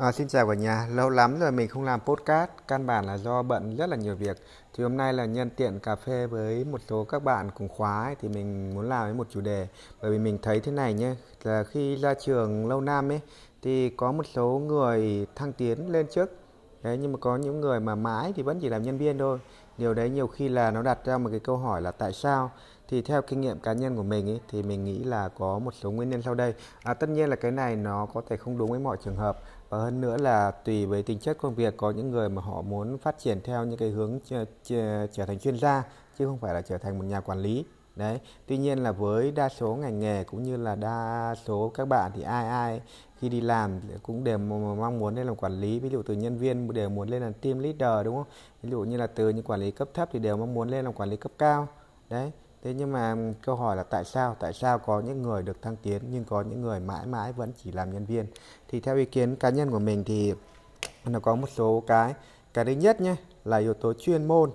À, xin chào cả nhà, lâu lắm rồi mình không làm podcast, căn bản là do bận rất là nhiều việc. Thì hôm nay là nhân tiện cà phê với một số các bạn cùng khóa ấy, thì mình muốn làm với một chủ đề. Bởi vì mình thấy thế này nhé, là khi ra trường lâu năm ấy thì có một số người thăng tiến lên trước. Đấy, nhưng mà có những người mà mãi thì vẫn chỉ làm nhân viên thôi. Điều đấy nhiều khi là nó đặt ra một cái câu hỏi là tại sao? Thì theo kinh nghiệm cá nhân của mình ý, thì mình nghĩ là có một số nguyên nhân sau đây. À, tất nhiên là cái này nó có thể không đúng với mọi trường hợp. Và hơn nữa là tùy với tính chất công việc có những người mà họ muốn phát triển theo những cái hướng trở, trở, trở thành chuyên gia chứ không phải là trở thành một nhà quản lý. Đấy tuy nhiên là với đa số ngành nghề cũng như là đa số các bạn thì ai ai khi đi làm cũng đều mong muốn lên làm quản lý. Ví dụ từ nhân viên đều muốn lên làm team leader đúng không? Ví dụ như là từ những quản lý cấp thấp thì đều mong muốn lên làm quản lý cấp cao. Đấy thế nhưng mà câu hỏi là tại sao tại sao có những người được thăng tiến nhưng có những người mãi mãi vẫn chỉ làm nhân viên? Thì theo ý kiến cá nhân của mình thì nó có một số cái cái thứ nhất nhé là yếu tố chuyên môn.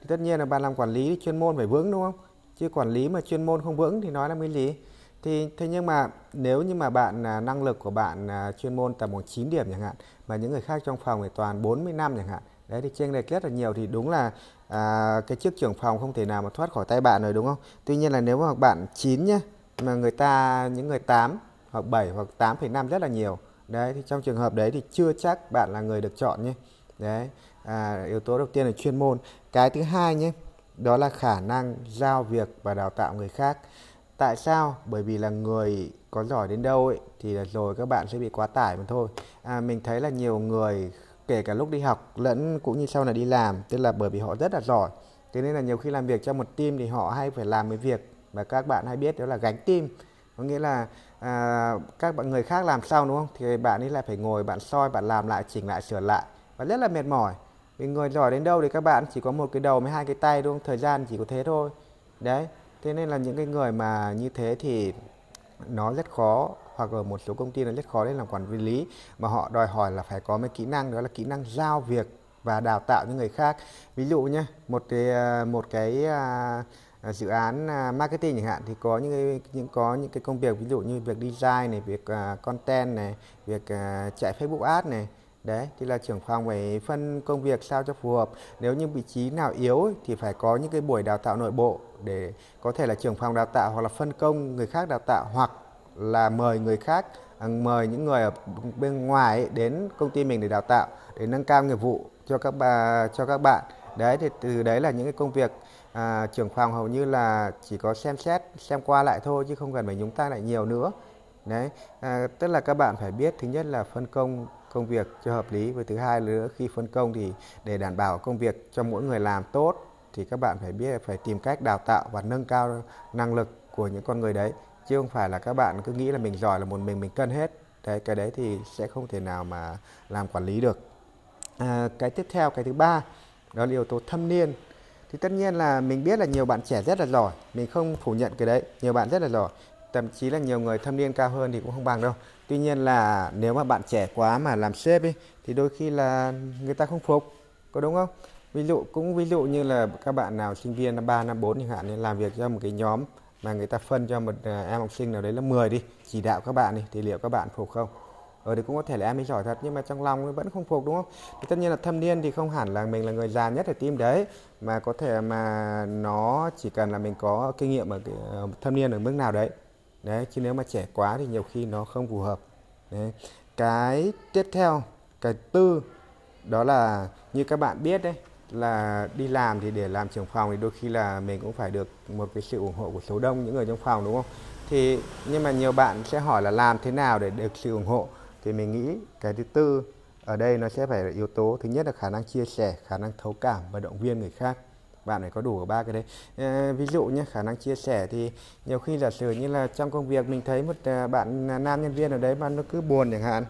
Thì tất nhiên là bạn làm quản lý thì chuyên môn phải vững, đúng không? Chứ quản lý mà chuyên môn không vững thì nói là mới lý. Thì, thế nhưng mà nếu như mà bạn à, năng lực của bạn à, chuyên môn tầm khoảng 9 điểm chẳng hạn, mà những người khác trong phòng thì toàn 40 năm chẳng hạn đấy thì chênh lệch rất là nhiều thì đúng là à, cái chức trưởng phòng không thể nào mà thoát khỏi tay bạn rồi đúng không? Tuy nhiên là nếu mà bạn 9 nhá mà người ta những người 8 hoặc 7 hoặc 8,5 rất là nhiều. Đấy thì trong trường hợp đấy thì chưa chắc bạn là người được chọn nhé đấy à, yếu tố đầu tiên là chuyên môn. Cái thứ hai nhé đó là khả năng giao việc và đào tạo người khác. Tại sao? Bởi vì là người có giỏi đến đâu ấy thì là rồi các bạn sẽ bị quá tải mà thôi. À, mình thấy là nhiều người kể cả lúc đi học lẫn cũng như sau này đi làm tức là bởi vì họ rất là giỏi. Thế nên là nhiều khi làm việc trong một team thì họ hay phải làm cái việc mà các bạn hay biết đó là gánh team. Có nghĩa là à, các bạn người khác làm xong đúng không? Thì bạn ấy lại phải ngồi bạn soi bạn làm lại chỉnh lại sửa lại và rất là mệt mỏi. Vì người giỏi đến đâu thì các bạn chỉ có một cái đầu với hai cái tay đúng không? Thời gian chỉ có thế thôi. Đấy thế nên là những cái người mà như thế thì nó rất khó, hoặc ở một số công ty nó rất khó để làm quản lý mà họ đòi hỏi là phải có mấy kỹ năng, đó là kỹ năng giao việc và đào tạo những người khác. Ví dụ nhé một cái à, một cái à, à, dự án marketing chẳng hạn, thì có những cái, những, có những cái công việc, ví dụ như việc design này, việc content này, việc chạy Facebook ad này. Đấy, thì là trưởng phòng phải phân công việc sao cho phù hợp. Nếu như vị trí nào yếu thì phải có những cái buổi đào tạo nội bộ để có thể là trưởng phòng đào tạo hoặc là phân công người khác đào tạo hoặc là mời người khác à, mời những người ở bên ngoài đến công ty mình để đào tạo để nâng cao nghiệp vụ cho các bà cho các bạn. Đấy thì từ đấy là những cái công việc à, trưởng phòng hầu như là chỉ có xem xét xem qua lại thôi chứ không cần phải nhúng tay lại nhiều nữa. Đấy à, tức là các bạn phải biết thứ nhất là phân công công việc cho hợp lý và thứ hai nữa khi phân công thì để đảm bảo công việc cho mỗi người làm tốt thì các bạn phải biết phải tìm cách đào tạo và nâng cao năng lực của những con người đấy chứ không phải là các bạn cứ nghĩ là mình giỏi là một mình mình cân hết. Đấy cái đấy thì sẽ không thể nào mà làm quản lý được. À, cái tiếp theo cái thứ ba đó là yếu tố thâm niên. Thì tất nhiên là mình biết là nhiều bạn trẻ rất là giỏi mình không phủ nhận cái đấy nhiều bạn rất là giỏi thậm chí là nhiều người thâm niên cao hơn thì cũng không bằng đâu. Tuy nhiên là nếu mà bạn trẻ quá mà làm sếp ấy thì đôi khi là người ta không phục có đúng không? Ví dụ cũng ví dụ như là các bạn nào sinh viên năm 3 năm 4 chẳng hạn nên làm việc cho một cái nhóm mà người ta phân cho một à, em học sinh nào đấy là 10 đi chỉ đạo các bạn đi thì liệu các bạn phục không? Ờ, ở đây cũng có thể là em ấy giỏi thật nhưng mà trong lòng vẫn không phục đúng không? Thì tất nhiên là thâm niên thì không hẳn là mình là người già nhất ở team đấy mà có thể mà nó chỉ cần là mình có kinh nghiệm ở cái, ờ, thâm niên ở mức nào đấy. Đấy chứ nếu mà trẻ quá thì nhiều khi nó không phù hợp. Đấy. cái tiếp theo cái tư đó là như các bạn biết đấy là đi làm thì để làm trưởng phòng thì đôi khi là mình cũng phải được một cái sự ủng hộ của số đông những người trong phòng đúng không? Thì nhưng mà nhiều bạn sẽ hỏi là làm thế nào để được sự ủng hộ? Thì mình nghĩ cái thứ tư ở đây nó sẽ phải là yếu tố. Thứ nhất là khả năng chia sẻ khả năng thấu cảm và động viên người khác. Bạn phải có đủ ba cái đấy. À, ví dụ nhé khả năng chia sẻ thì nhiều khi giả sử như là trong công việc mình thấy một à, bạn à, nam nhân viên ở đấy mà nó cứ buồn chẳng hạn.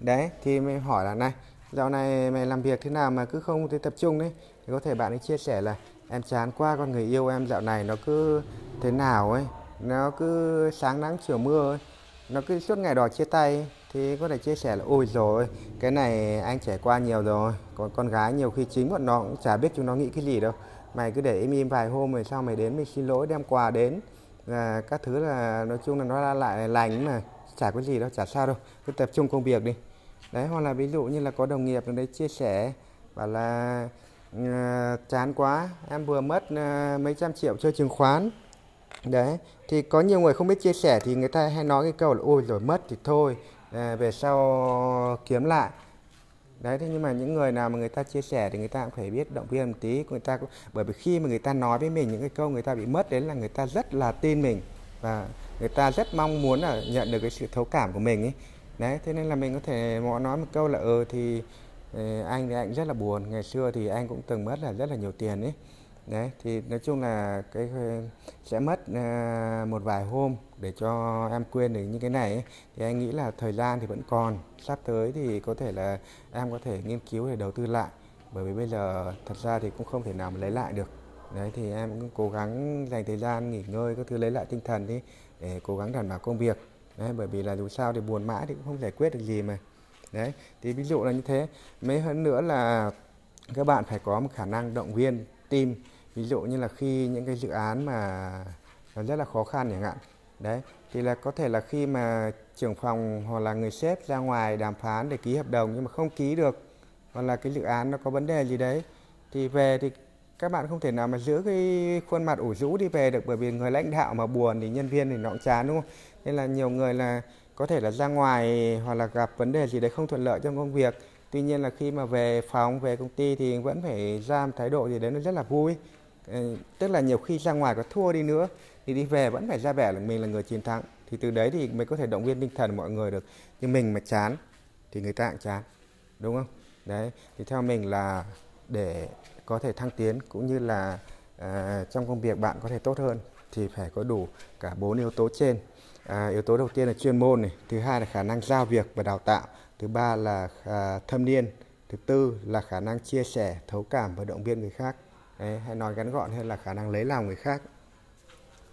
Đấy thì mình hỏi là này dạo này mày làm việc thế nào mà cứ không thấy tập trung đấy thì có thể bạn ấy chia sẻ là em chán qua con người yêu em dạo này nó cứ thế nào ấy? Nó cứ sáng nắng, chiều mưa ấy. Nó cứ suốt ngày đòi chia tay thì có thể chia sẻ là, ôi rồi cái này anh trải qua nhiều rồi. Còn con gái nhiều khi chính bọn nó cũng chả biết chúng nó nghĩ cái gì đâu. Mày cứ để im im vài hôm rồi sau mày đến mình xin lỗi, đem quà đến. Là các thứ là nói chung là nó lại lành mà, chả có gì đâu, chả sao đâu. Cứ tập trung công việc đi đấy hoặc là ví dụ như là có đồng nghiệp ở đấy chia sẻ bảo là uh, chán quá em vừa mất uh, mấy trăm triệu chơi chứng khoán. Đấy thì có nhiều người không biết chia sẻ thì người ta hay nói cái câu là ôi rồi mất thì thôi à, về sau kiếm lại. Đấy thế nhưng mà những người nào mà người ta chia sẻ thì người ta cũng phải biết động viên một tí người ta cũng bởi vì khi mà người ta nói với mình những cái câu người ta bị mất đến là người ta rất là tin mình và người ta rất mong muốn là nhận được cái sự thấu cảm của mình ấy đấy thế nên là mình có thể nói một câu là ừ, ờ thì anh thì anh rất là buồn. Ngày xưa thì anh cũng từng mất là rất là nhiều tiền ấy. Đấy thì nói chung là cái ờ, sẽ mất uh, một vài hôm để cho em quên được những cái này ấy. thì anh nghĩ là thời gian thì vẫn còn. Sắp tới thì có thể là em có thể nghiên cứu để đầu tư lại. Bởi vì bây giờ thật ra thì cũng không thể nào mà lấy lại được. Đấy thì em cũng cố gắng dành thời gian nghỉ ngơi các thứ lấy lại tinh thần đi để cố gắng đảm bảo công việc đấy, bởi vì là dù sao thì buồn mãi thì cũng không giải quyết được gì mà. Đấy, thì ví dụ là như thế. Mấy hơn nữa là các bạn phải có một khả năng động viên, team. Ví dụ như là khi những cái dự án mà nó rất là khó khăn chẳng hạn. Đấy, thì là có thể là khi mà trưởng phòng hoặc là người sếp ra ngoài đàm phán để ký hợp đồng nhưng mà không ký được, hoặc là cái dự án nó có vấn đề gì đấy, thì về thì các bạn không thể nào mà giữ cái khuôn mặt ủ rũ đi về được. Bởi vì người lãnh đạo mà buồn thì nhân viên thì nó cũng chán, đúng không? Nên là nhiều người là có thể là ra ngoài hoặc là gặp vấn đề gì đấy không thuận lợi trong công việc. Tuy nhiên là khi mà về phòng về công ty thì vẫn phải ra một thái độ gì đấy nó rất là vui. Ờ, tức là nhiều khi ra ngoài có thua đi nữa thì đi về vẫn phải ra vẻ là mình là người chiến thắng. Thì từ đấy thì mới có thể động viên tinh thần mọi người được. Nhưng mình mà chán thì người ta cũng chán đúng không? Đấy thì theo mình là để có thể thăng tiến cũng như là uh, trong công việc bạn có thể tốt hơn thì phải có đủ cả bốn yếu tố trên à, yếu tố đầu tiên là chuyên môn này thứ hai là khả năng giao việc và đào tạo thứ ba là à, thâm niên thứ tư là khả năng chia sẻ thấu cảm và động viên người khác. Đấy, hay nói ngắn gọn hơn là khả năng lấy lòng người khác.